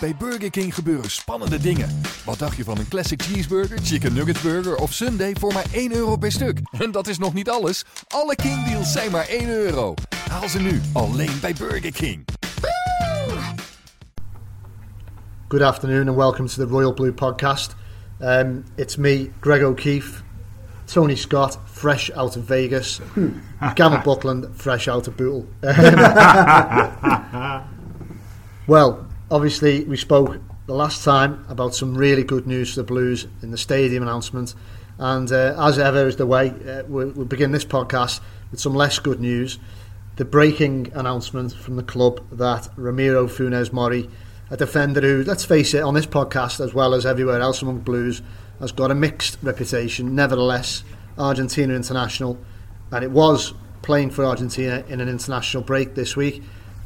Bij Burger King gebeuren spannende dingen. Wat dacht je van een classic cheeseburger, chicken nugget burger of sundae voor maar 1 euro per stuk? En dat is nog niet alles. Alle King deals zijn maar 1 euro. Haal ze nu alleen bij Burger King. Good afternoon and welcome to the Royal Blue podcast. Um, it's me, Greg O'Keefe, Tony Scott, fresh out of Vegas, Gavin Buckland, fresh out of Bootle. well, obviously, we spoke the last time about some really good news for the Blues in the stadium announcement. And uh, as ever is the way, uh, we'll, we'll begin this podcast with some less good news. The breaking announcement from the club that Ramiro Funes Mori, a defender who, let's face it, on this podcast as well as everywhere else among Blues, has got a mixed reputation. Nevertheless, Argentina international, and it was playing for Argentina in an international break this week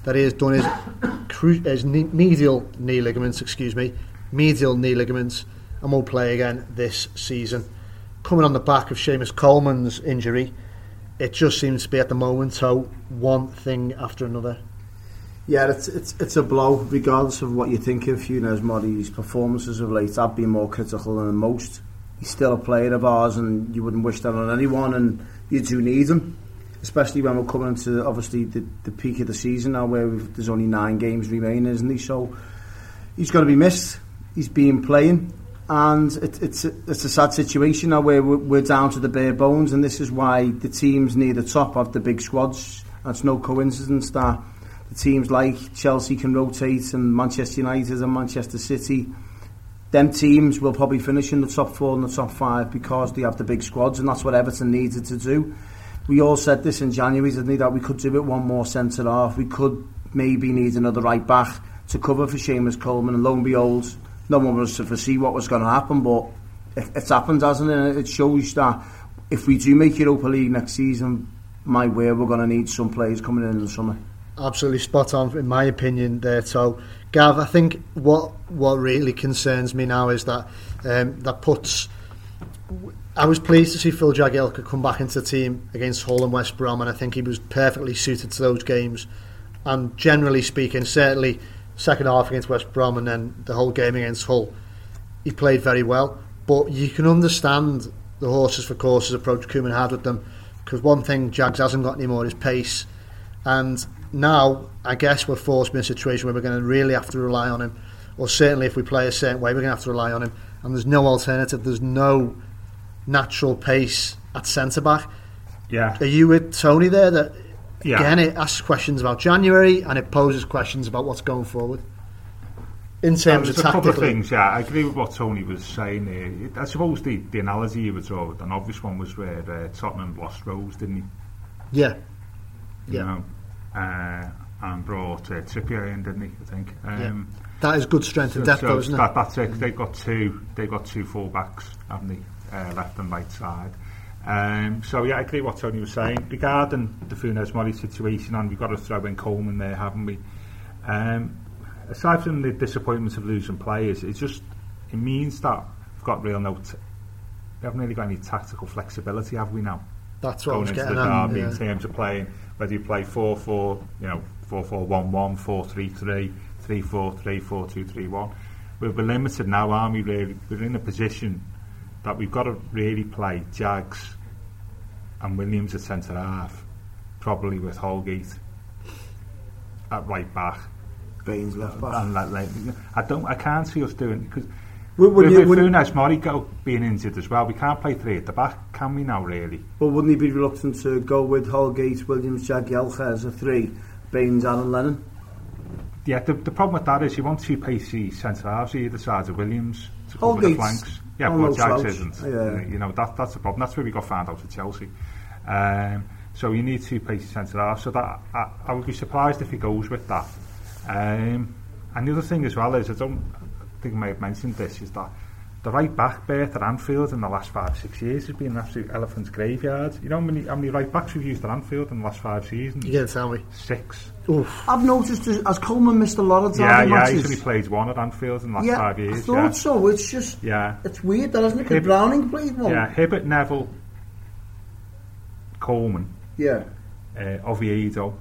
that he has done his, his knee, medial knee ligaments, excuse me, medial knee ligaments, and won't play again this season. Coming on the back of Seamus Coleman's injury, it just seems to be at the moment so one thing after another. Yeah, it's it's it's a blow, regardless of what you think of Funes Mori's performances of late. I've been more critical than most. He's still a player of ours, and you wouldn't wish that on anyone. And you do need him, especially when we're coming to obviously the, the peak of the season now, where there's only nine games remaining, isn't he? So he's going to be missed. He's been playing, and it, it's a, it's a sad situation now where we're, we're down to the bare bones, and this is why the teams near the top of the big squads. It's no coincidence that the teams like Chelsea can rotate and Manchester United and Manchester City them teams will probably finish in the top four and the top five because they have the big squads and that's what Everton needed to do we all said this in January didn't we, that we could do it one more centre half. We could maybe need another right back to cover for Seamus Coleman. And lo and behold no one was to foresee what was going to happen but it, it's happened hasn't it? It shows that if we do make Europa League next season my way we're going to need some players coming in in the summer. Absolutely spot on in my opinion there. So Gav I think what what really concerns me now is that um, that puts I was pleased to see Phil Jagielka come back into the team against Hull and West Brom and I think he was perfectly suited to those games. And generally speaking certainly second half against West Brom and then the whole game against Hull he played very well. But you can understand the horses for courses approach Koeman had with them because one thing Jags hasn't got anymore is pace. And now I guess we're forced in a situation where we're going to really have to rely on him. Or certainly if we play a certain way we're going to have to rely on him. And there's no alternative. There's no natural pace at centre back Yeah. are you with Tony there that Yeah. again it asks questions about January and it poses questions about what's going forward in terms of a couple of things, yeah. I agree with what Tony was saying there. I suppose the, the analogy you would draw, an obvious one was where uh, Tottenham lost Rose, didn't he? yeah You Yeah. know, uh, and brought uh, Trippier in, didn't he? I think. Um, that is good strength and so- depth so though isn't it that's it. They've got two. They've got two fullbacks, haven't they? Uh, left and right side. Um, so yeah, I agree with what Tony was saying regarding the Funes Mori situation, and we've got to throw in Coleman there, haven't we? Um, aside from the disappointment of losing players, it just it means that we've got real no. T- we haven't really got any tactical flexibility, have we now? that's what I going was into the derby yeah. in terms of playing whether you play 4-4 you know 4-4-1-1 4-3-3 3-4-3 4-2-3-1 we're, we're limited now aren't we really we're in a position that we've got to really play Jags and Williams at centre half probably with Holgate at right back. Baines left back. And that like, I don't I can't see us doing because Would- would with, with Funes Mori go, being injured as well we can't play three at the back can we now really? But wouldn't he be reluctant to go with Holgate, Williams, Jagielka as a three, Baines, Aaron Lennon? Yeah, the, the problem with that is you want two pacey centre halves either side of Williams to cover the flanks. Yeah, on but Jags isn't. Yeah. You know that that's the problem. That's where we got found out at Chelsea. Um, so you need two pacey centre halves. So that I, I would be surprised if he goes with that. Um, and the other thing as well is, I don't think I may have mentioned this, is that the right back berth at Anfield in the last five, six years has been an absolute elephant's graveyard. You know how many, how many right backs we've used at Anfield in the last five seasons? You get to tell me. Six. Oof. I've noticed as, as Coleman missed a lot of Yeah, derby yeah, matches. he's only played one at Anfield in the last yeah, five I years. thought Yeah. so. It's just yeah. it's weird, that isn't it? 'Cause Hib- Browning played one. Yeah, Hibbert, Neville, Coleman, Yeah. uh, Oviedo,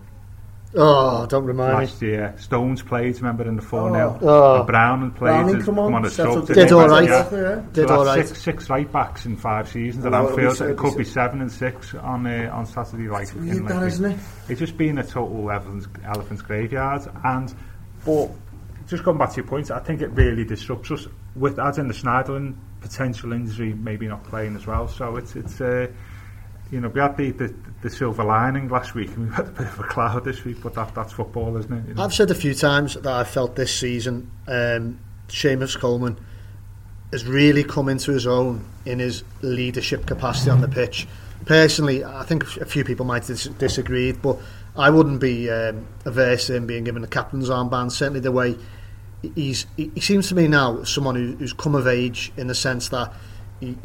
Oh, don't remind me. last year. Stones played, remember, in the 4 0. Oh. And Brown played. Browning come on, as settled sub, Did all right. Yeah. Yeah. Did so all right. Six, six right backs in five seasons at Anfield. It could be seven and six on uh, on Saturday. Like It's weird, that, isn't it? It's just been a total elephant's, elephant's graveyard. And but just going back to your point, I think it really disrupts us. With as in the Schneiderlin potential injury, maybe not playing as well. So it's it's. Uh, you know, we had the, the, the silver lining last week and we had a bit of a cloud this week, but that, that's football, isn't it? You know? I've said a few times that I felt this season um, Seamus Coleman has really come into his own in his leadership capacity on the pitch. Personally, I think a few people might dis- disagree, but I wouldn't be um, averse to him being given a captain's armband. Certainly, the way he's he, seems to me now someone who, who's come of age in the sense that he,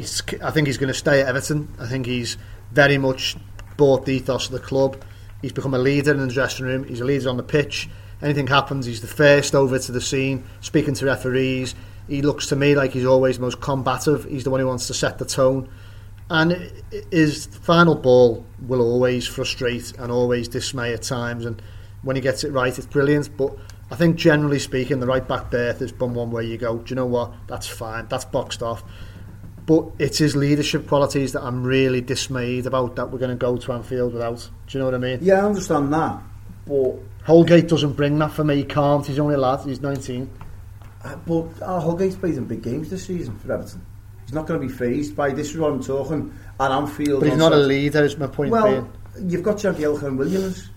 I think he's going to stay at Everton. I think he's very much bought the ethos of the club. He's become a leader in the dressing room. He's a leader on the pitch. Anything happens, he's the first over to the scene, speaking to referees. He looks to me like he's always the most combative. He's the one who wants to set the tone. And his final ball will always frustrate and always dismay at times. And when he gets it right, it's brilliant. But I think generally speaking, the right back berth is bum one where you go, do you know what? That's fine. That's boxed off. But it's his leadership qualities that I'm really dismayed about that we're going to go to Anfield without. Do you know what I mean? Yeah, I understand that. But Holgate doesn't bring that for me. He can't. He's only a lad. He's 19. Uh, but uh, Holgate's played in big games this season for Everton. He's not going to be phased by this. Is what I'm talking. At Anfield, But he's not a leader, is my point Well, being. you've got Jagielka and Williams.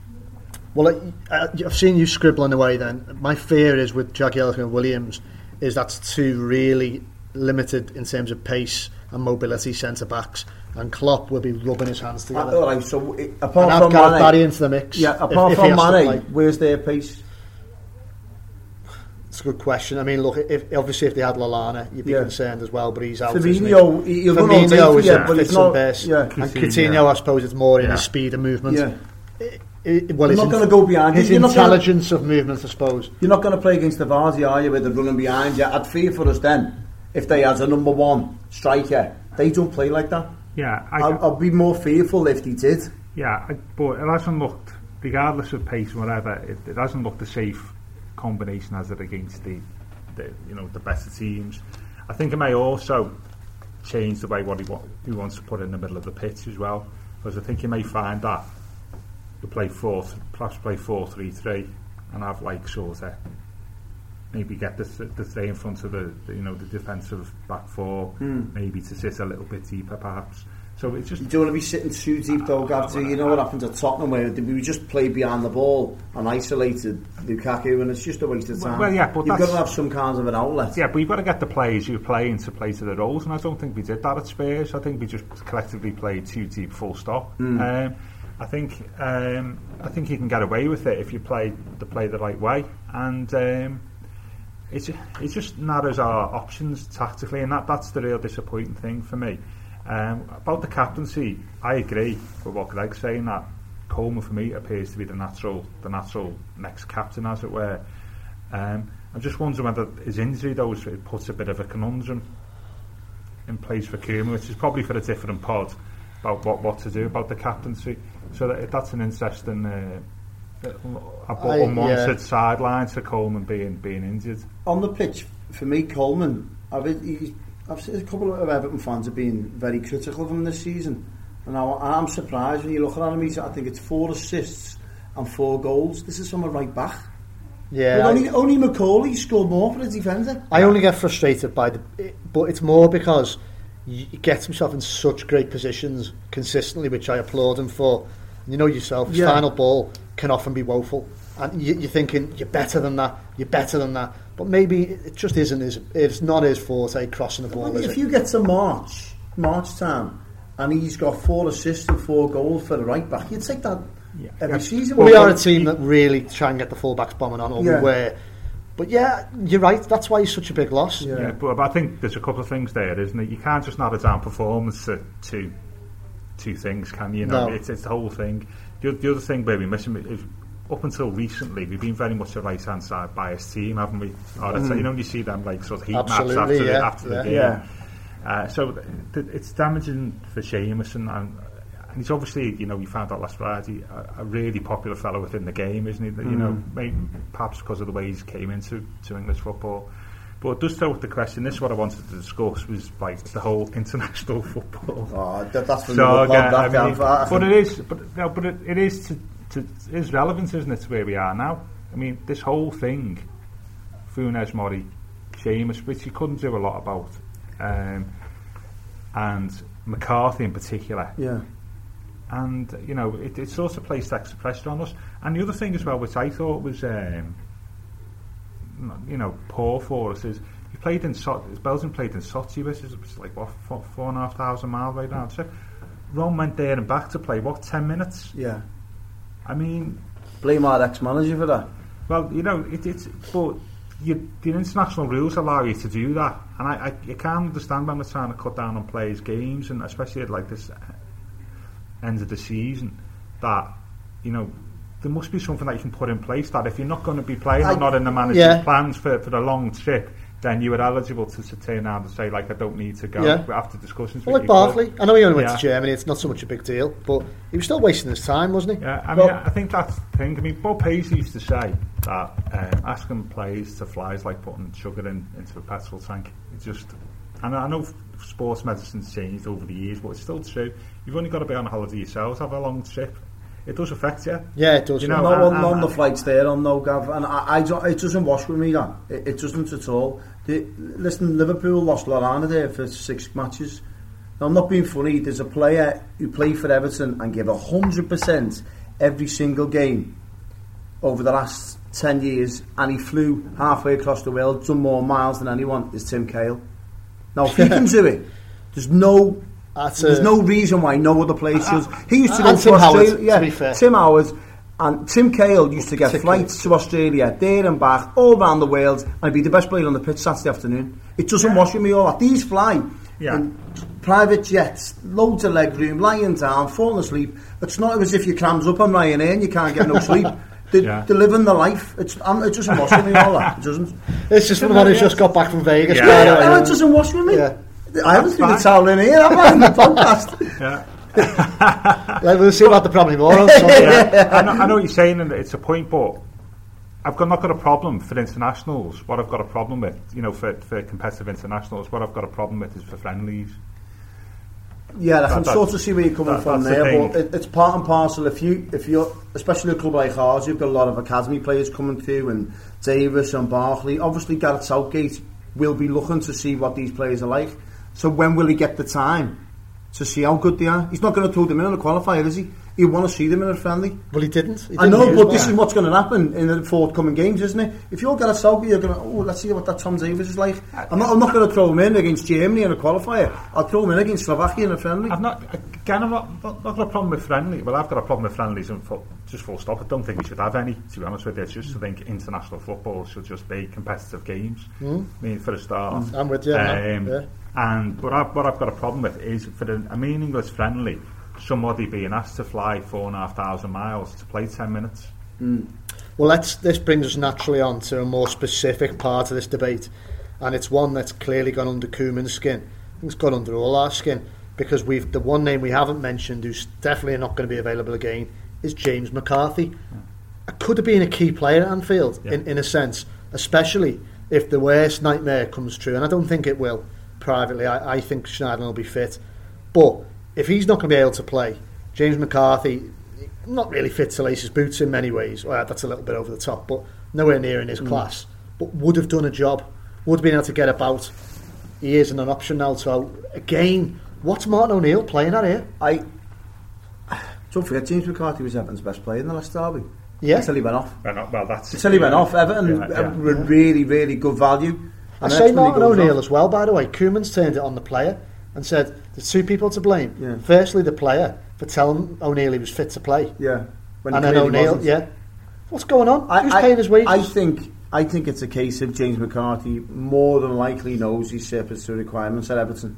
Well, I, I've seen you scribbling away then. My fear is with Jagielka and Williams is that's two really limited in terms of pace and mobility centre backs. And Klopp will be rubbing his hands Uh, together. all right, so it, and apart I've from got Mane, Barry into the mix. yeah, apart if he from has Mane, play. where's their pace? It's a good question. I mean, look, if, obviously if they had Lallana, you'd be Yeah. concerned as well, but he's out. Firmino, he- he'll run all day Firmino is you, a but fits he's not. and best. Yeah, And Coutinho. Coutinho, I suppose, it's more in Yeah. his speed of movement. yeah. I- I- well, You're not gonna go behind. His You're not gonna- intelligence of movement, I suppose. You're not going to play against the Vardy, are you, with the running behind you? I'd fear for us then if they had a number one striker. They don't play like that. yeah, I, I'll, I'll be more fearful if they did. Yeah, I- but it hasn't looked, regardless of pace and whatever, it, it hasn't looked a safe combination as it against the, the you know the better teams. I think it may also change the way what he, he wants to put in the middle of the pitch as well, because I think you may find that you play four, perhaps play four three three, and have like sort of maybe get the, th- the three in front of the, the you know the defensive back four, maybe to sit a little bit deeper perhaps. So it's just You don't want to be sitting too deep, though, Gav. You know what happened at Tottenham, where we just played behind the ball and isolated Lukaku, and it's just a waste of time. Well, yeah, but You've got to have some kind of an outlet. Yeah, but you've got to get the players you're playing to play to the roles, and I don't think we did that at Spurs. I think we just collectively played too deep, full stop. Um, I think um, I think you can get away with it if you play the play the right way, and um, it ju- it just narrows our options tactically, and that that's the real disappointing thing for me. Um, about the captaincy, I agree with what Greg's saying that Coleman for me appears to be the natural the natural next captain, as it were. Um, I'm just wondering whether his injury though it puts a bit of a conundrum in place for Koeman, which is probably for a different pod about what, what to do about the captaincy. So that, that's an interesting uh, uh, I- unwanted yeah. sideline to Coleman being being injured. On the pitch, for me, Coleman, I've, he's, I've seen a couple of Everton fans have been very critical of him this season. And I, I'm surprised when you look at him, he's, I think it's four assists and four goals. This is from a right back. Yeah, But I- only, only McCauley scored more for a defender. I only get frustrated by the, but it's more because he gets himself in such great positions consistently, which I applaud him for. You know yourself, his Yeah. final ball can often be woeful, and you, you're thinking you're better than that, you're better than that, but maybe it just isn't his. It's not his forte crossing the ball. Is if it? you get to March, March time, and he's got four assists and four goals for the right back, you'd take that Yeah. every season. Well, we are a team that really try and get the fullbacks bombing on, or Yeah. we were. But yeah, you're right. That's why he's such a big loss. Yeah. Yeah, but, but I think there's a couple of things there, isn't it? You can't just narrow down performance to two, two things, can you? you know, No. it's, it's the whole thing. The, the other thing where we missing is up until recently, we've been very much a right hand side biased team, haven't we? Or it's, you know, you see them like sort of heat maps Absolutely, after, the, after yeah. the game. Yeah. Uh, so th- th- it's damaging for Seamus and, and and he's obviously, you know, we found out last Friday, a, a really popular fellow within the game, isn't he? That, You know, maybe, perhaps because of the way he's came into to English football. But it does throw up the question. This is what I wanted to discuss was like the whole international football. Oh, that, that's for So again, pod, I mean. But it is, but no, but it, it is to, to is relevant, isn't it, to where we are now? I mean, this whole thing, Funes Mori, Seamus, which you couldn't do a lot about, um, and McCarthy in particular, Yeah. and you know, it, it sort of placed extra pressure on us. And the other thing as well, which I thought was, um, you know, poor for us is. He played in so- Belgium played in Sochi, which is like what four, four and a half thousand miles right now. So Rom went there and back to play what ten minutes. Yeah. I mean, Blame our ex-manager for that. well, you know, it, it's but you, the international rules allow you to do that, and I, I, you can't understand when we're trying to cut down on players' games, and especially at like this end of the season, that you know. There must be something that you can put in place that if you're not going to be playing I- or not in the manager's Yeah. plans for, for the long trip, then you are eligible to, to turn around and say like I don't need to go Yeah. after discussions. Well, with like but- Barkley, I know he only went Yeah. to Germany. It's not so much a big deal, but he was still wasting his time, wasn't he? Yeah, I mean, I think that's the thing. I mean, Bob Paisley used to say that um, asking players to fly is like putting sugar in, into a petrol tank. It just, and I know sports medicine's changed over the years, but it's still true. You've only got to be on a holiday yourself, have a long trip. It does affect you. Yeah, it does. You yeah. know, no, and- on, and- on the flights there, on no Gav, and I, I don't, it doesn't wash with me. That it, it doesn't at all. The, listen, Liverpool lost Lallana there for six matches. Now, I'm not being funny. There's a player who played for Everton and gave hundred percent every single game over the last ten years, and he flew halfway across the world, done more miles than anyone. Is Tim Cahill. Now, if he can do it, there's no That's there's a- no reason why no other place should. He used to go to Tim Howard, Australia. yeah, to be fair. Tim Howard and Tim Cahill used to get Particularly. flights to Australia, there and back, all around the world, and be the best player on the pitch Saturday afternoon. It doesn't wash with me all that. These fly Yeah. in private jets, loads of leg room, lying down, falling asleep. It's not as if your cram's up on Ryanair and you can't get no sleep. They're, Yeah. they're living the life. It's, um, it doesn't wash with me all that. It doesn't. It's just from the one who's just got back from Vegas. Yeah. by the Yeah, way. no, it doesn't wash with me. Yeah. I haven't seen the fine. towel in here, have I, in the podcast? Yeah. Like, we'll see about the problem. So, yeah. I, know, I know what you're saying, and it's a point, but I've got, not got a problem for internationals. What I've got a problem with, you know, for, for competitive internationals, what I've got a problem with is for friendlies. Yeah, I can sort of see where you're coming that- from that's the there, but it, it's part and parcel. If you, if you're, especially a club like ours, you've got a lot of academy players coming through, and Davies and Barkley. Obviously, Gareth Southgate will be looking to see what these players are like. So when will he get the time to see how good they are? He's not going to throw them in on a qualifier, is he? You want to see them in a friendly. well, he didn't. He I didn't know, but this is what's going to happen in the forthcoming games, isn't it? If you're Gareth Southgate, you're going to, oh, let's see what that Tom Davies is like. I'm not, I'm not going to throw him in against Germany in a qualifier. I'll throw him in against Slovakia in a friendly. I've not, again, I've not, not, not got a problem with friendly. Well, I've got a problem with friendlies and full, just full stop. I don't think we should have any, to be honest with you. It's just I think international football should just be competitive games. I mean, for a start. I'm with you, Um, yeah. And what I've, what I've got a problem with is for the, a meaningless friendly, somebody being asked to fly four and a half thousand miles to play ten minutes. Hmm. Well, let's, this brings us naturally on to a more specific part of this debate, and it's one that's clearly gone under Koeman's skin. I think it's gone under all our skin because we've the one name we haven't mentioned, who's definitely not going to be available again, is James McCarthy. I could have been a key player at Anfield Yeah. in, in a sense, especially if the worst nightmare comes true, and I don't think it will. Privately, I, I think Schneider will be fit, but if he's not going to be able to play, James McCarthy, not really fit to lace his boots in many ways. Well, that's a little bit over the top, but nowhere near in his mm. class. But would have done a job, would have been able to get about. He isn't an option now. So again, what's Martin O'Neill playing at here? I don't forget James McCarthy was Everton's best player in the last derby. Yeah. Until he went off. Well, not- well that's Until he went off, Everton Yeah, yeah. were really, really good value. I say that's when he Martin goes O'Neill off. as well. By the way, Koeman's turned it on the player and said there's two people to blame. Yeah. Firstly, the player for telling O'Neill he was fit to play, Yeah. When and then O'Neill, wasn't. yeah. What's going on? I, Who's I- paying his wages? I think I think it's a case of James McCarthy more than likely knows he's surplus to requirements at Everton.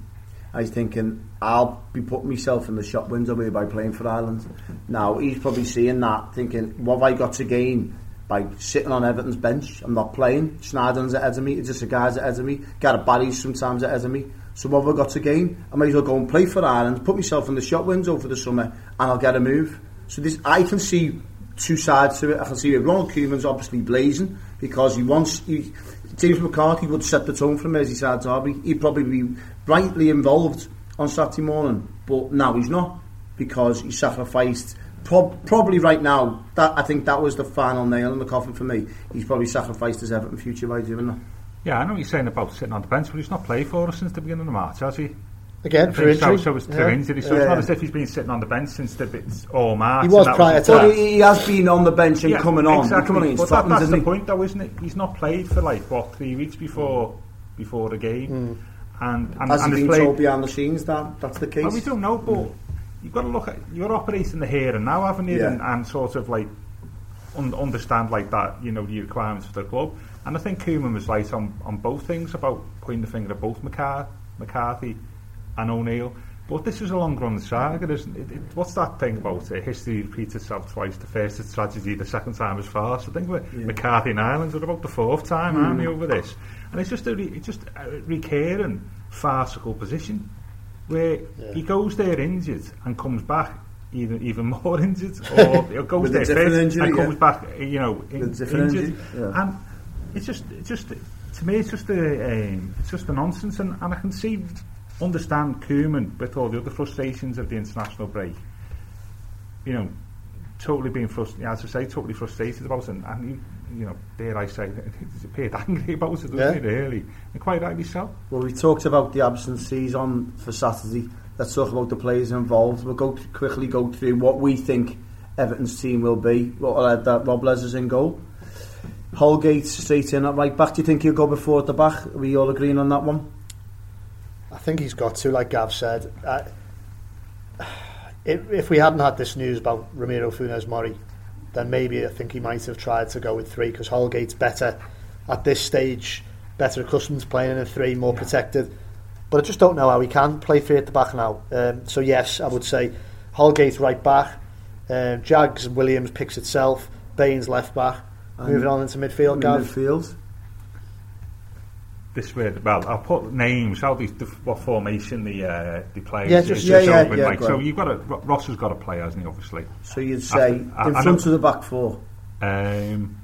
I was thinking, I'll be putting myself in the shop window here by playing for Ireland. Now, he's probably seeing that, thinking, what have I got to gain by sitting on Everton's bench? I'm not playing. Schneiderlin's ahead of me, Idrissa Gueye's ahead of me. Gareth Barry's sometimes ahead of me. So what have I got to gain? I might as well go and play for Ireland, put myself in the shop window for the summer, and I'll get a move. So this, I can see two sides to it. I can see Ronald Koeman's obviously blazing because he wants... He, James McCarthy would set the tone for Merseyside Derby. He'd probably be rightly involved on Saturday morning, but now he's not because he sacrificed. Prob- probably right now, that I think that was the final nail in the coffin for me. He's probably sacrificed his Everton future by doing that. Yeah, I know what you're saying about sitting on the bench, but he's not played for us since the beginning of March, has he? Again, for injury. So, so it's Yeah. through injury. So Yeah. it's not as if he's been sitting on the bench since the it's all March. He was and that prior to that. But he, he has been on the bench and Yeah, coming on. Exactly. Coming on but that, Scotland, that's isn't the he? point, though, isn't it? He's not played for like what three weeks before before the game, hmm. and and, Has and he has been played. told behind the scenes that that's the case? Well, we don't know, but you've got to look at you're operating the here and now, haven't you? Yeah. And, and sort of like un- understand like that, you know, the requirements for the club. And I think Koeman was right on, on both things about pointing the finger at both McCarthy, McCarthy and O'Neill. But this is a long run saga, isn't it? It. What's that thing about it? History repeats itself twice. The first is tragedy, the second time is farce. I think yeah. McCarthy and Ireland are about the fourth time, mm. aren't we, over this? And it's just a, re, it's just a recurring farcical position where yeah. he goes there injured and comes back even even more injured or goes there first injury, and comes yeah. back, you know, in, injured. Injury, yeah. And it's just, it's just to me, it's just a, um, it's just a nonsense, and, and I can see, understand Koeman with all the other frustrations of the international break. You know, totally being frustrated, as I say, totally frustrated about it, and, and you, know, dare I say, he's appeared angry about it, doesn't Yeah. he? Really, and quite rightly so. Well, we talked about the absences on for Saturday. Let's talk about the players involved. We'll go quickly go through what we think Everton's team will be. Well, uh, that Robles is in goal. Holgate straight in at right back. Do you think he'll go before at the back? Are we all agreeing on that one? I think he's got to, like Gav said. Uh, if, if we hadn't had this news about Ramiro Funes Mori, then maybe I think he might have tried to go with three because Holgate's better at this stage, better accustomed to playing in a three, more protected. But I just don't know how he can play three at the back now. Um, so yes, I would say Holgate right back, um, Jags and Williams picks itself, Baines left back, And moving on into midfield. In Gav. midfield. This way, well, I'll put names. How the, the what formation the uh, the players. Yeah, just- yeah, yeah, open, yeah, like, so you've got a Ross has got a play, hasn't he? Obviously. So you'd say I- in I front know- of the back four. Um,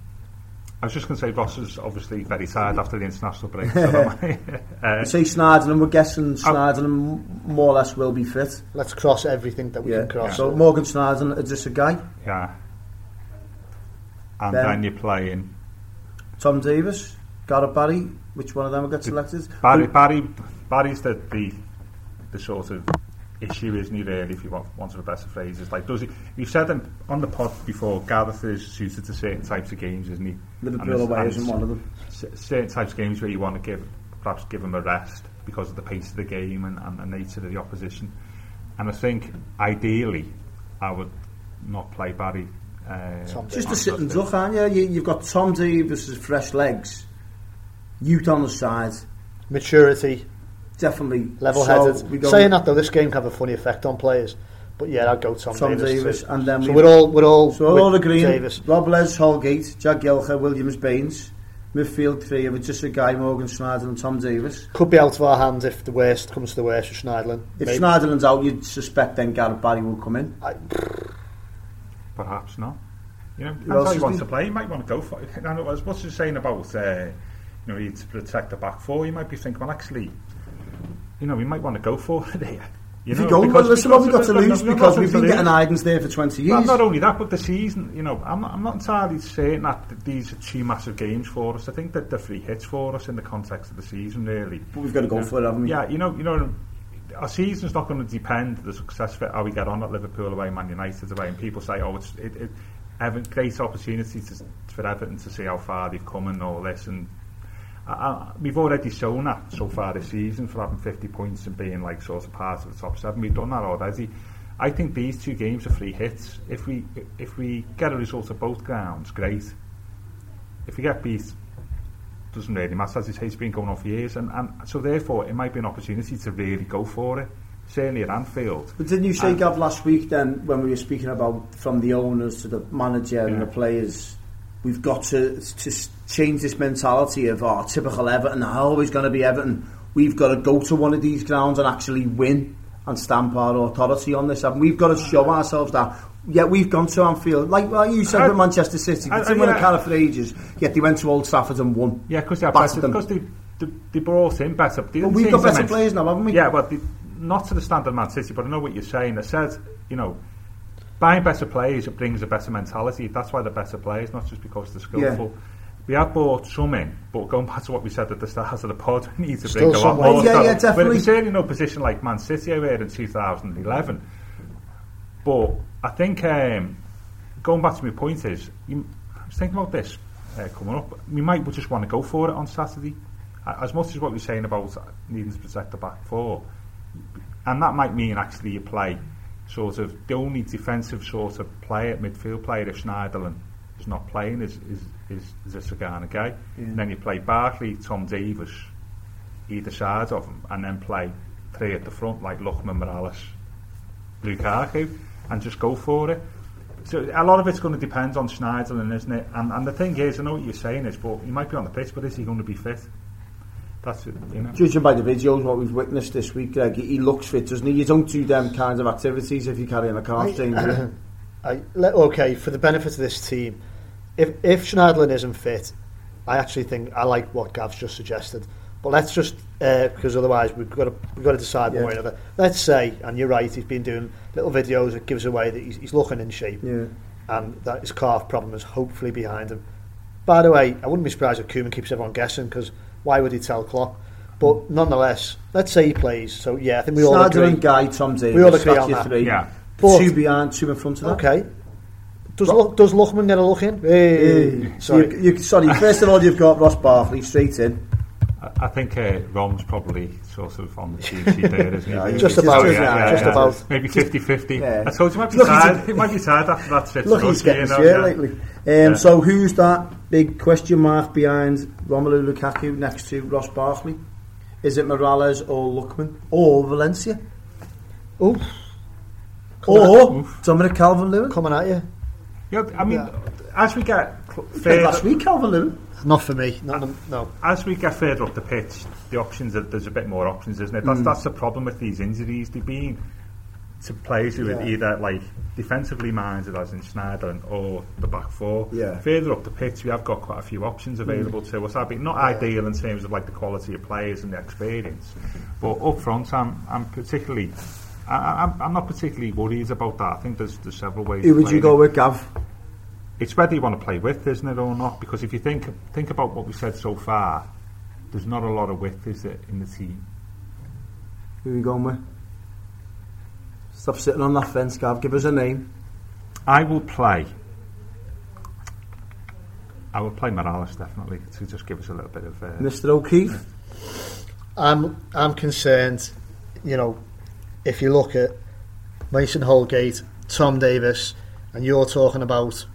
I was just going to say Ross is obviously very tired after the international break. So that might- uh, I'd say Schneiderlin. We're guessing Schneiderlin more or less will be fit. Let's cross everything that we Yeah. can cross. So Morgan Schneiderlin is Idrissa Gueye. yeah. And Then- then, you're playing Tom Davies, Gareth Barry. Which one of them will get selected? Barry. Barry Barry's the, the the sort of issue, isn't he? Really, if you want, want of a better phrase, is like does he? You said him on the pod before. Gareth is suited to certain types of games, isn't he? Liverpool And away and isn't one of them. certain types of games where you want to give perhaps give them a rest because of the pace of the game and, and the nature of the opposition. And I think ideally, I would not play Barry. Tom Just on a sitting Thursday. duck, aren't you? you? You've got Tom Davies' fresh legs, youth on the side, Maturity, definitely level-headed. So Saying that though, this game can have a funny effect on players. But yeah, I'd go Tom, Tom Davies. Davies, too. and then so we- we're all we're all So we're all agreeing. Davies. Rob Les, Holgate, Jagielka, Williams, Baines. Midfield three with Idrissa Gueye, Morgan Schneider and Tom Davies. Could be out of our hands if the worst comes to the worst with Schneiderlin. If Maybe. Schneiderlin's out, you'd suspect then Gareth Barry will come in. I, Perhaps not. You know, depends how you want to play. You might want to go for it. I know, what's you're saying about, uh, you know, you to protect the back four, you might be thinking, well, actually, you know, we might want to go for it there. You If know, you go, well, listen, what we've got to lose because we've been getting. Idens there for 20 Well, years. not only that, but the season, you know, I'm not, I'm not entirely saying that th- these are two massive games for us. I think that they're free hits for us in the context of the season, really. But we've got to go Yeah. for it, haven't we? Yeah, you know, you know, our season's not going to depend the success of it, how we get on at Liverpool away, Man United away, and people say, oh, it's it, it Evan, great opportunity to, for Everton to see how far they've come and all this, and I, I, we've already shown that so far this season for having 50 points and being like sort of part of the top seven. We've done that already. I think these two games are free hits. If we if we get a result at both grounds, great. If we get beat doesn't really matter. As you say, it's been going on for years, and, and so therefore it might be an opportunity to really go for it. Certainly at Anfield. But didn't you say, And- Gav, last week then, when we were speaking about from the owners to the manager and the players, we've got to to change this mentality of our typical Everton, are always going to be Everton. We've got to go to one of these grounds and actually win and stamp our authority on this. And we've got to show ourselves that. Yeah, we've gone to Anfield, like, like you said I- with Manchester City. They I- didn't win a yeah. for ages, yet they went to Old Trafford and won. Yeah, because they're better. them. Because they, they, they brought in better. They Well, we've got better players now, haven't we? Yeah, but the, not to the standard of Man City. But I know what you're saying. It says, you know, buying better players it brings a better mentality. That's why they're better players, not just because they're skillful. We have bought some in, but going back to what we said at the start of the pod, we need to Still bring a some lot more. way. Yeah, stuff. yeah, But definitely. it's certainly no position like Man City over in 2011. But I think um, going back to my point is, you, I was thinking about this uh, coming up. We might just want to go for it on Saturday, as much as what we're saying about needing to protect the back four, and that might mean actually you play sort of the only defensive sort of player, midfield player if Schneiderlin is not playing is is is, is Idrissa Gana Gueye. And then you play Barkley, Tom Davies, either side of him, and then play three at the front like Lookman, Mirallas, Lukaku, and just go for it. So a lot of it's going to depend on Schneiderlin, isn't it? And, and the thing is, I know what you're saying is, but he might be on the pitch, but is he going to be fit? That's it, you know. Judging by the videos, what we've witnessed this week, Greg, he looks fit, doesn't he? You don't do them kinds of activities if you're carrying a calf danger. I, okay, for the benefit of this team, if, if Schneiderlin isn't fit, I actually think I like what Gav's just suggested. But let's just uh, because otherwise we've got to we've got to decide one way or another. Let's say, and you're right, he's been doing little videos that gives away that he's, he's looking in shape, Yeah. and that his calf problem is hopefully behind him. By the way, I wouldn't be surprised if Koeman keeps everyone guessing because why would he tell Klopp? But nonetheless, let's say he plays. So yeah, I think we all Snyder agree. and Guy, Tom Davies, We all agree that's on your that. three. Yeah. But- two behind, two in front of that. Okay. Does Lu- does Lookman get a look in? Hey, sorry. You, you, sorry, first of all, you've got Ross Barkley straight in. I, I think uh, Rom's probably sort of on the team sheet there, isn't he? Yeah, Just Just- about, just- just yeah. about. Maybe 50-50. Yeah. I told you, he might be Look, he's tired. He might be tired after that trip. to Look, he's getting you know, yeah. lately. Um, So who's that big question mark behind Romelu Lukaku next to Ross Barkley? Is it Mirallas or Lookman or Valencia Oh, or Dominic Calvert-Lewin? coming at you. Yeah, I mean, as we get cl- Played last further, week, Calvert-Lewin. Not for me. Not, no. as we get further up the pitch, the options are, there's a bit more options, isn't it? That's Mm. that's the problem with these injuries. They've been to players who are either like defensively minded, as in Schneider, or the back four. Yeah. Further up the pitch, we have got quite a few options available to us. I think not ideal in terms of like the quality of players and the experience, but up front, I'm I'm particularly. I, I'm, I'm not particularly worried about that. I think there's, there's several ways. Who would you go it. with, Gav? It's whether you want to play with, isn't it, or not? Because if you think think about what we said so far, there's not a lot of width, is it, in the team? Who are you going with? Stop sitting on that fence, Gav. Give us a name. I will play. I will play Mirallas definitely to just give us a little bit of. Uh, Mr. O'Keefe. I'm I'm concerned. You know, if you look at Mason Holgate, Tom Davies, and you're talking about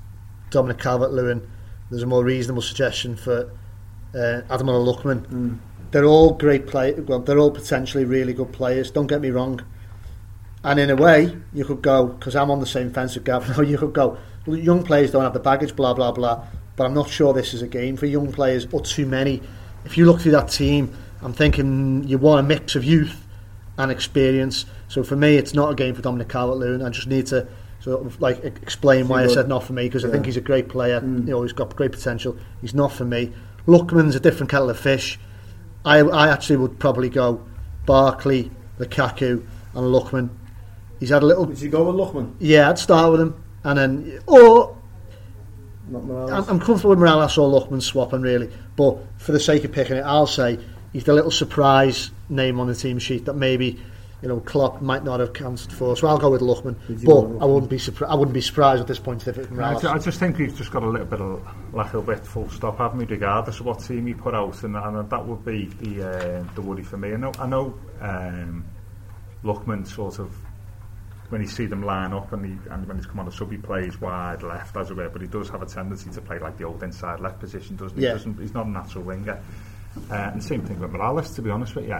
Dominic Calvert-Lewin, there's a more reasonable suggestion for uh, Adam Lookman. They're all great players. Well, they're all potentially really good players. Don't get me wrong. And in a way, you could go because I'm on the same fence with Gav. now, you could go. Young players don't have the baggage, blah blah blah. But I'm not sure this is a game for young players or too many. If you look through that team, I'm thinking you want a mix of youth and experience. So for me, it's not a game for Dominic Calvert-Lewin. I just need to sort of like explain why I said not for me because I think he's a great player. Mm. You know, he's got great potential. He's not for me. Lookman's a different kettle of fish. I I actually would probably go Barkley, Lukaku, and Lookman. He's had a little. Would you go with Lookman? Yeah, I'd start with him, and then or Not I'm, I'm comfortable with Mirallas or Lookman swapping really, but for the sake of picking it, I'll say he's the little surprise name on the team sheet that maybe you know Klopp might not have counted for. So I'll go with Lookman, but go I wouldn't be surprised. I wouldn't be surprised at this point if it was I, I just think we've just got a little bit of lack of width, full stop, haven't we? Regardless of what team he put out, and, and that would be the uh, the worry for me. I know, I know, um, Lookman sort of when you see them line up and, he, and when he's come on a sub, he plays wide left, as it were, but he does have a tendency to play like the old inside left position, doesn't he? Yeah. Doesn't, he's not a natural winger. Uh, and same thing with Mirallas, to be honest with you.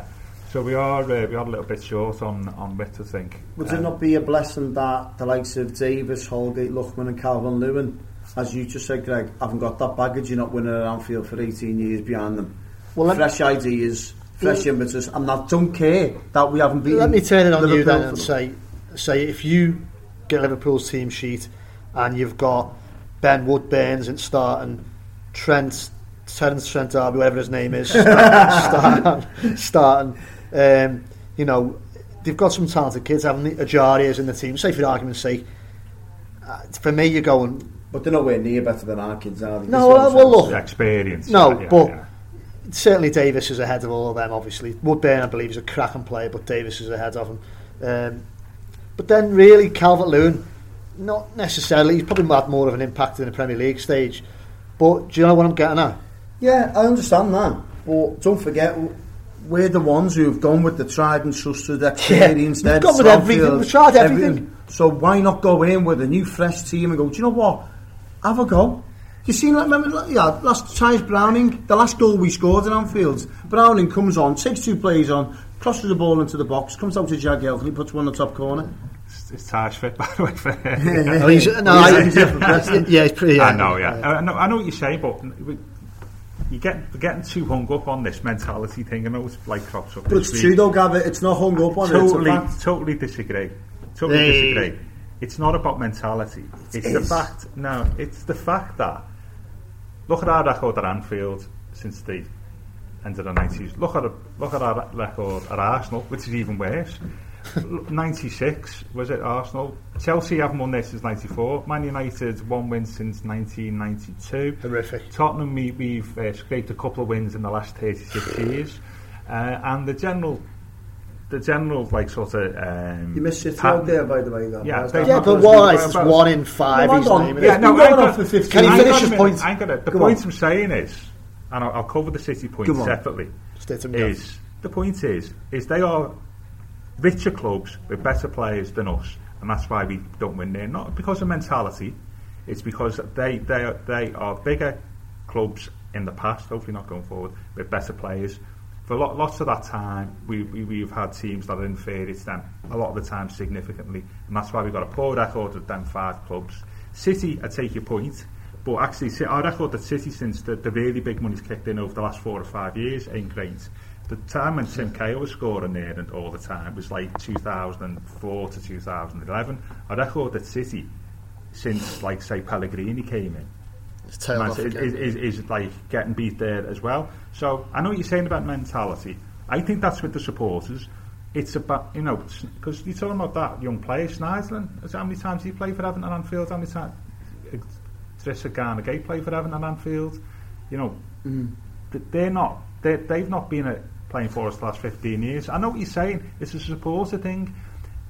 So we are uh, we are a little bit short on on width, I think. Would Um, it not be a blessing that the likes of Davies, Holgate, Lookman and Calvert Lewin, as you just said, Greg, haven't got that baggage, you're not winning at Anfield for 18 years behind them. Well, let- fresh ideas, fresh impetus, and I don't care that we haven't beaten Let me turn it on you then and say, say if you get Liverpool's team sheet and you've got Ben Woodburns and starting Trent, Terence Trent Darby, whatever his name is, starting, starting um, you know, they've got some talented kids, haven't they? Ejaria's in the team. Say for argument's sake, uh, for me, you're going. But they're nowhere near better than our kids, are they? No, This well, is well, look, the experience. No, yeah, yeah, but- yeah. certainly Davies is ahead of all of them. Obviously, Woodburn, I believe, is a cracking player, but Davies is ahead of him. Um, but then, really, Calvert Lewin, not necessarily. He's probably had more of an impact in the Premier League stage. But do you know what I'm getting at? Yeah, I understand that. But don't forget, we're the ones who've gone with the tried and trusted experience. we've then, gone with everything, we've tried everything. So why not go in with a new fresh team and go, do you know what? Have a go. You seen like remember like, yeah, last Ty's Browning, the last goal we scored in Anfield. Browning comes on, takes two plays on, crosses the ball into the box, comes out to Jagielka and he puts one in the top corner. It's, it's Taj fit, by the way. For, Oh, he's, no, I, He's a different person. yeah, he's pretty. I know, yeah. I, know, I know what you're saying, but we, you get getting too hung up on this mentality thing, and always like crops up. But it's week. true though, Gavin. It's not hung up on totally, it. Totally, totally disagree. Totally hey. disagree. It's not about mentality. It it's is. the fact. No, it's the fact that look at our record at Anfield since the end of the nineties. Look at a, look at our record at Arsenal, which is even worse. Ninety six was it Arsenal? Chelsea haven't won this since ninety four. Man United one win since nineteen ninety two. Horrific. Tottenham, we, we've uh, scraped a couple of wins in the last 36 years. Uh, and the general, the general, like, sort of... Um, You missed City pattern- out there, by the way. Gav. Yeah, How's they- that? Yeah, but why? well, It's one in five. well, He's on. naming Yeah, it. Yeah, no, You've been I going got, on for 15 Can he finish his a point? I got it. The Go point on. I'm saying is, and I'll, I'll cover the City point separately, State him down. is the point is, is they are richer clubs with better players than us, and that's why we don't win there. Not because of mentality, it's because they they are, they are bigger clubs in the past. Hopefully, not going forward with better players. For lot, lots of that time, we, we we've had teams that are inferior to them a lot of the time significantly, and that's why we've got a poor record with them five clubs. City, I take your point. But actually, our record at City since the, the really big money's kicked in over the last four or five years ain't great. The time when Tim Cahill was scoring there and all the time was like 2004 to 2011. Our record at City since, like, say, Pellegrini came in It's man, is, is, is, is like getting beat there as well. So I know what you're saying about mentality. I think that's with the supporters. It's about you know because you're talking about that young player Schneiderlin. How many times he played for Everton and Anfield? How many times? Idrissa Gana Gueye played for Everton and Anfield. You know, th- they're not. They they've not been uh, playing for us the last 15 years. I know what you're saying. It's a supporter thing.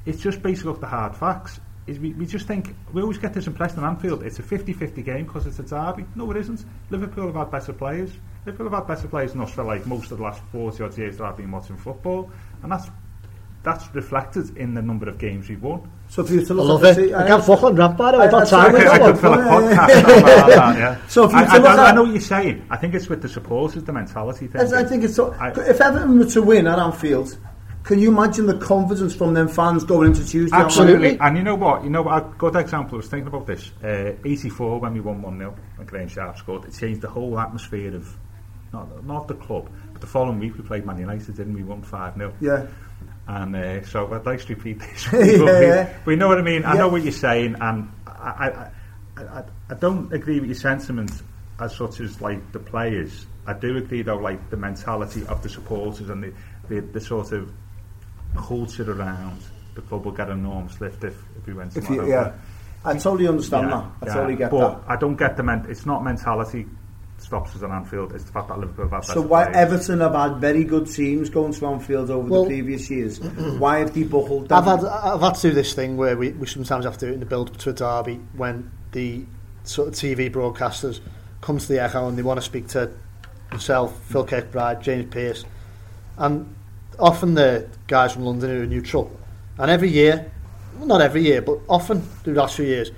It's just basically the hard facts. Is we, we just think we always get this impression on Anfield. It's a 50-50 game because it's a derby. No, it isn't. Liverpool have had better players. Liverpool have had better players than us for like most of the last 40 odd years that I've been watching football, and that's that's reflected in the number of games we've won. So if you were to I love at it. the I can't fucking rant by the way. I- I've got I- time I- with I- I could fill a yeah, podcast yeah. about that, yeah. So if you I, were to I, I know what you're saying. I think it's with the supporters, the mentality thing. I I think it's so, I- if Everton were to win at Anfield, can you imagine the confidence from them fans going into Tuesday? Absolutely. And you know what? You know what? A good example. I was thinking about this. Uh, 84 when we won 1 0 and Graeme Sharp scored. It changed the whole atmosphere of not not the club, but the following week we played Man United, didn't we? Won 5 0. Yeah. And uh, so I'd like to repeat this. Yeah, but, we, yeah. but you know what I mean? I Yeah. know what you're saying, and I, I, I, I don't agree with your sentiments as such as like the players. I do agree though, like the mentality of the supporters and the, the, the sort of culture around the club will get an enormous lift if, if we went to yeah. I totally understand Yeah, that. I totally get that. but that. I don't get the men- it's not mentality stops us at Anfield, it's the fact that Liverpool have had So why players. Everton have had very good teams going to Anfield over Well- the previous years? why have they buckled down? I've had I've had to do this thing where we, we sometimes have to do it in the build up to a derby when the sort of TV broadcasters come to the Echo and they want to speak to myself, Phil Kirkbride, James Pearce, and often the guys from London who are neutral. And every year not every year, but often the last few years.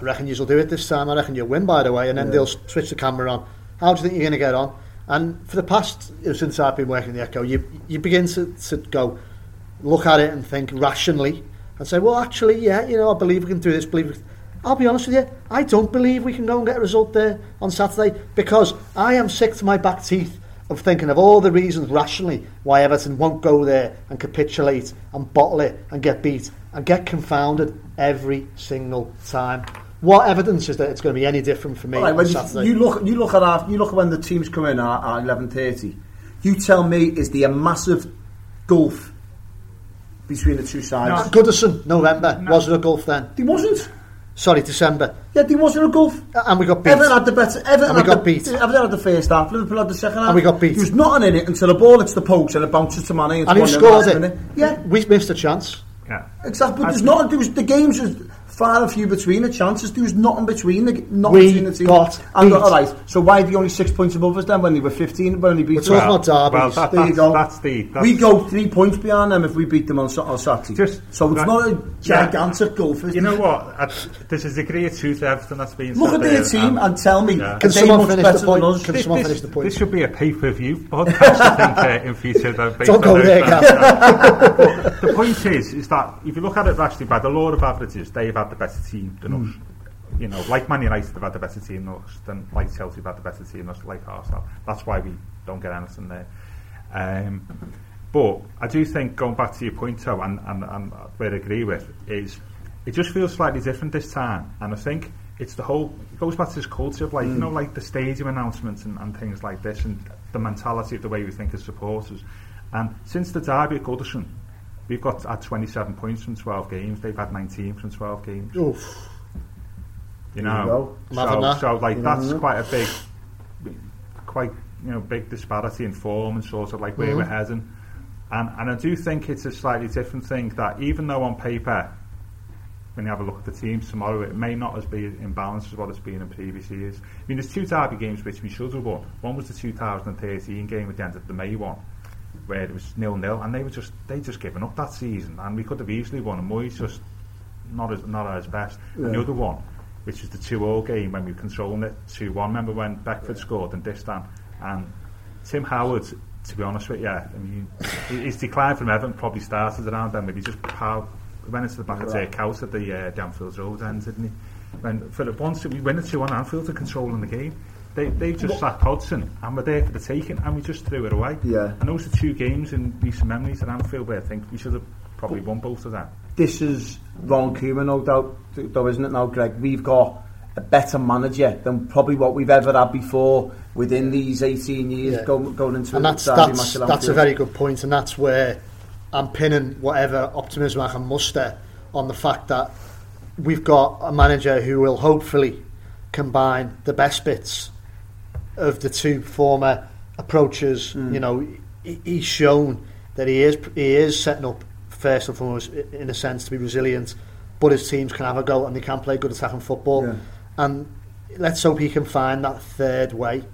I reckon you'll do it this time. I reckon you'll win, by the way. And then Yeah. they'll switch the camera on. How do you think you're going to get on? And for the past, you know, since I've been working in the Echo, you you begin to, to go, look at it and think rationally and say, well, actually, yeah, you know, I believe we can do this. Believe. I'll be honest with you, I don't believe we can go and get a result there on Saturday because I am sick to my back teeth of thinking of all the reasons rationally why Everton won't go there and capitulate and bottle it and get beat and get confounded every single time. What evidence is that it's going to be any different for me All right, on when you, Saturday? you look, you look at our, you look at when the teams come in at, at eleven thirty. You tell me, is there a massive gulf between the two sides? Goodison, November. Was there a gulf then? There wasn't. Sorry, December. Yeah, there wasn't a gulf. And we got beat. Everton had the better. Everton And we had got the, beat. Everton had the first half. Liverpool had the second half. And we got beat. There was nothing in it until the ball hits the post and it bounces to Mane. and who it's 1-0 scored it? minute. Yeah, We missed a chance. Yeah. exactly. But I- there's not. There was the games was far and few between the chances. There was nothing between the nothing We between the teams. got and beat. all right. So why are they only six points above us then when they were fifteen? When they beat We're us? talking about well, that, There you go. That's the. That's, we go three points behind them if we beat them on, Sa- on Saturday. Just- so it's that- not a yeah. gigantic gulf. You know what? I, is a degree of truth to everything that's been Look at their there, team and and tell me, Yeah. Can someone finish the point? Can this, someone finish the point? This should be a pay-per-view podcast, I think, uh, in future. Don't go there, stats. Gav. the point is, is that if you look at it actually by the law of averages, they've had had the better team than mm. us. You know, like Man United have had the better team than us, than like Chelsea have had the better team than us, like Arsenal. That's why we don't get anything there. Um, but I do think, going back to your point, though, and, and, and where I agree with, is it just feels slightly different this time. And I think it's the whole, it goes back to this culture of like, mm. you hmm. know, like the stadium announcements and, and things like this, and the mentality of the way we think as supporters. And since the derby at Goodison, we've got had 27 points from 12 games, they've had 19 from 12 games. Oof. You There you know, go. Mad on so, so like You that's quite a big, quite you know big disparity in form and sort of like where Mm-hmm. we're heading. And and I do think it's a slightly different thing that even though on paper, when you have a look at the teams tomorrow, it may not as be in balance as what it's been in previous years. I mean, there's two derby games which we should have won. One was the 2013 game at the end of the May one, where it was nil nil, and they were just they just given up that season, and we could have easily won. And Moyes just not as not at his best. And the other one, which was the two all game when we were controlling it two one. Remember when Beckford scored and Distin and Tim Howard. To be honest with you, yeah, I mean, his decline from Everton probably started around then, Maybe just pow, went into the back of Dirk House at the uh, Danfield Road end, didn't he? When Philip once we win the two on Anfield, they're controlling the game. They they just sacked Hodgson and we're there for the taking, and we just threw it away. Yeah. And those are two games in recent memories at Anfield where I think we should have probably won both of that. this is Ron Koeman, no doubt, though, isn't it now, Greg? We've got a better manager than probably what we've ever had before within these 18 years Yeah. going, going into and that's a derby that's match that's a very good point, and that's where I'm pinning whatever optimism I can muster on the fact that we've got a manager who will hopefully combine the best bits of the two former approaches. Hmm. You know, he, he's shown that he is he is setting up first and foremost in a sense to be resilient, but his teams can have a go and they can play good attacking football. Yeah. And let's hope he can find that third way.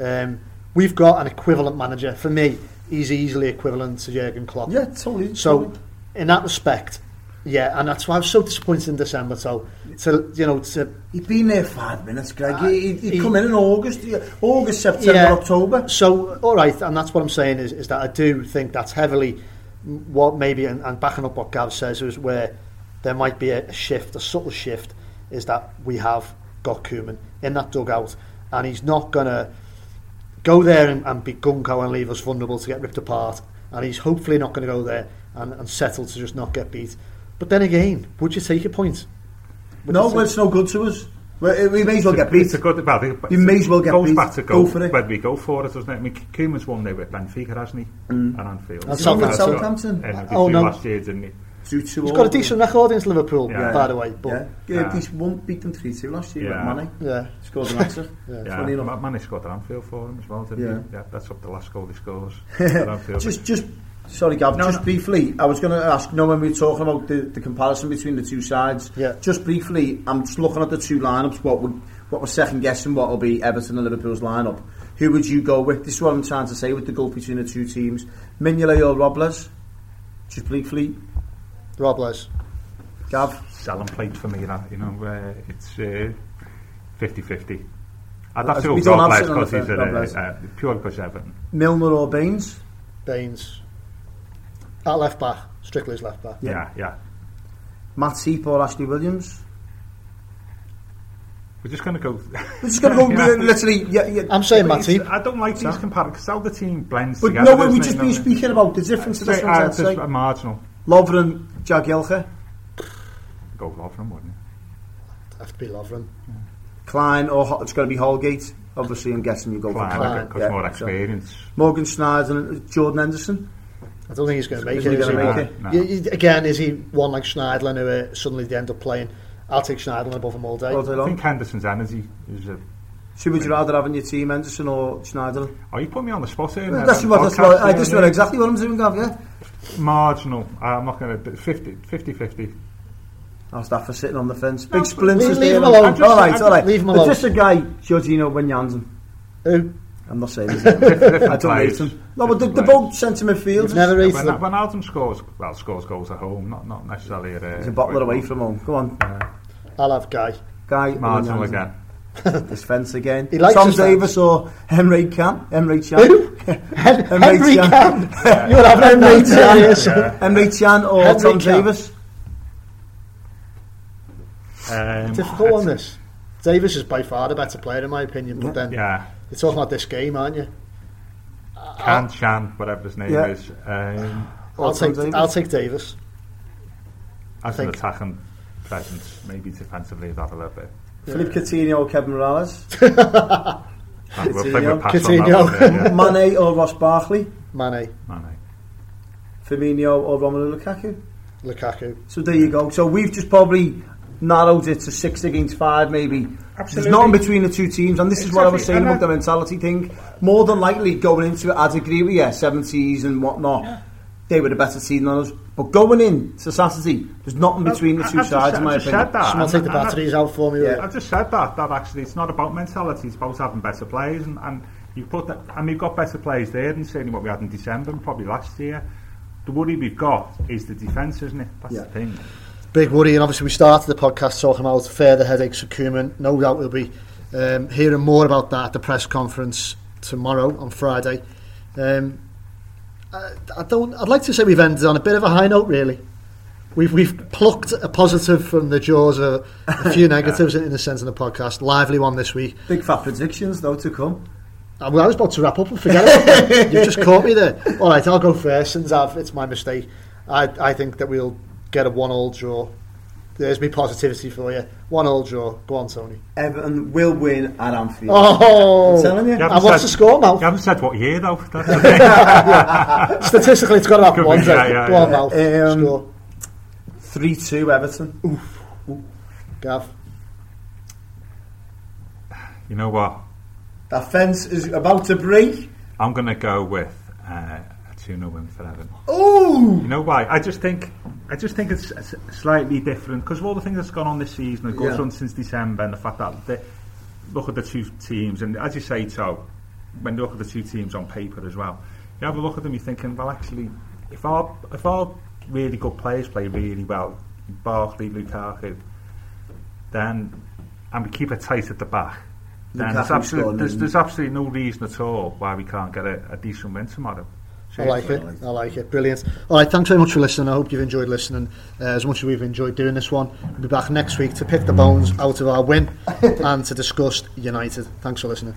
Um, we've got an equivalent manager. For me, he's easily equivalent to Jurgen Klopp. Yeah, totally. So, totally. in that respect, yeah, and that's why I was so disappointed in December. So, to you know, to He'd been there five minutes, Greg. Uh, he, he'd, he'd he- come in in August, August, September, Yeah. October. So, all right, and that's what I'm saying is, is that I do think that's heavily what maybe, and, and backing up what Gav says, is where there might be a shift, a subtle shift, is that we have got Koeman in that dugout, and he's not to go there and, and be gung-ho and leave us vulnerable to get ripped apart, and he's hopefully not going to go there and, and settle to just not get beat. But then again, would you take a point? Would no, well, it's no good to us. We, we may as well get beat. It's a good, well, it, you may as well get goes beat. Back to go, go for it. When we go for it, doesn't it? I mean, Koeman's won there with Benfica, hasn't he? Mm. And Anfield. And Southampton. Southampton. And oh, no. Last year, didn't he? He's got a decent record against Liverpool, yeah. by the way. But yeah. Yeah. yeah. He's won, beat them 3-2 last year yeah. with Mane. Yeah. Scored an hat-trick. yeah. Funny yeah. Manny scored at Anfield for him as well, didn't yeah. he? Yeah, that's up the last goal he scores at Anfield. just, just sorry, Gav. No, just no. briefly, I was going to ask. You know, when we were talking about the, the comparison between the two sides, Yeah. Just briefly, I'm just looking at the two lineups. What would, what we're second guessing what will be Everton and Liverpool's lineup. Who would you go with? This is what I'm trying to say with the gulf between the two teams. Mignolet or Robles? Just briefly. Robles. Gav, selling plate for me. That you know, uh, it's uh, 50-50. I'd have to go don't have Robles sitting on the because he's fence, at, Robles. uh, uh, pure because Everton. Milner or Baines? Baines. At left back. Strictly as left back. Yeah, yeah. Matip or Ashley Williams? We're just going to go. We're just going to go Yeah. literally. Yeah, yeah. I'm saying It's- Matip. I don't like these comparisons because how the team blends But together. no, we doesn't just it? been speaking about the difference. Say, That's what uh, I'd just say. a marginal. Lovren, Jagielka, Go Lovren, wouldn't Have to be Lovren. Clyne, or it's going to be Holgate. Obviously, I'm guessing you go you? for Clyne, Clyne. because Yeah, more so- experience. Morgan Schneiderlin and Jordan Henderson. I don't think he's going to make is it. Is make it? No. You, again, is he one like Schneidlin who uh, suddenly they end up playing? I'll take Schneidlin above him all day. All day long. I think Henderson's energy is a So would you rather have in your team Henderson or Schneider? Oh, you put me on the spot here. That's what that's what, I just know exactly what I'm doing, Gav, yeah? Marginal. I'm not going to... 50-50. Oh, for sitting on the fence. Big no, splinters. Leave, leave him alone. Just, all right, all right. Leave him alone. But just a guy, Jorginho Wenyansen. Who? I'm not saying his name. I don't rate him. No, but they're players. both centre midfield. Never rated When, them. when Alden scores, well, scores goals at home, not not necessarily at. Uh, He's a bottler away from home. Go on, I'll have Guy. guy. Marginal Wijnaldum. again. This fence again. He likes Tom Davis or Henry Can. Henry Chan. Who? Hen- Henry Chan. Can. You'll have Henry yes. Henry Chan or Henry Tom Can. Davis. Um, Difficult on this. Davis is by far the better player in my opinion, but then Yeah. You're talking about this game, aren't you? Can Chan, whatever his name yeah. is. Um, I'll, take, Davis. I'll take Davis. As I think. an attacking presence, maybe defensively that a little bit. Yeah. Philippe Coutinho or Kevin Morales? Coutinho. We'll Coutinho. There, yeah. Mane or Ross Barkley? Mane. Mane. Firmino or Romelu Lukaku? Lukaku. So there you go. So we've just probably narrowed it to six against five, maybe. Absolutely. There's nothing between the two teams, and this is what I was saying And about I- the mentality thing. More than likely, going into it, I'd agree with you, 70s and whatnot. They were the better team than us. But going in to Saturday, there's nothing between the I- two I've just sides, said- in my I've just opinion. said that. Someone and- take the and I- batteries out for me. Yeah. I just said that that actually it's not about mentality. It's about having better players, and, and you put that. And we've got better players there than certainly what we had in December and probably last year. The worry we've got is the defence, isn't it? That's Yeah. the thing. Big worry, and obviously we started the podcast talking about further headaches for Koeman. No doubt we'll be um, hearing more about that at the press conference tomorrow on Friday. Um, I, I don't. I'd like to say we've ended on a bit of a high note, really. We've we've plucked a positive from the jaws of a few negatives in, in the sense of the podcast. Lively one this week. Big fat predictions, though, to come. Uh, Well, I was about to wrap up and forget about that. You just caught me there. All right, I'll go first since I've, it's my mistake. I, I think that we'll get a one-all draw. There's me positivity for you. One-all draw. Go on, Tony. Everton will win at Anfield. Oh, I'm telling you. You haven't And what's the score, Mal? You haven't said what year though. That's the. Statistically, it's got to happen one day. yeah, yeah, Go on. Mal. Um, score. 3 2 Everton. Oof. Gav. you know what? That fence is about to break. I'm going to go with uh, a 2 0 win for Everton. Oh! You know why? I just think I just think it's slightly different because of all the things that's gone on this season. It goes Yeah. on since December, and the fact that they look at the two teams, and as you say, so when you look at the two teams on paper as well, you have a look at them, you're thinking, well, actually, if our if our really good players play really well, Barkley, Lukaku, then and we keep it tight at the back. Then there's, Lukaku absolute, there's, there's absolutely no reason at all why we can't get a, a decent win tomorrow. I like it. I like it. Brilliant. All right, thanks very much for listening. I hope you've enjoyed listening uh, as much as we've enjoyed doing this one. We'll be back next week to pick the bones out of our win and to discuss United. Thanks for listening.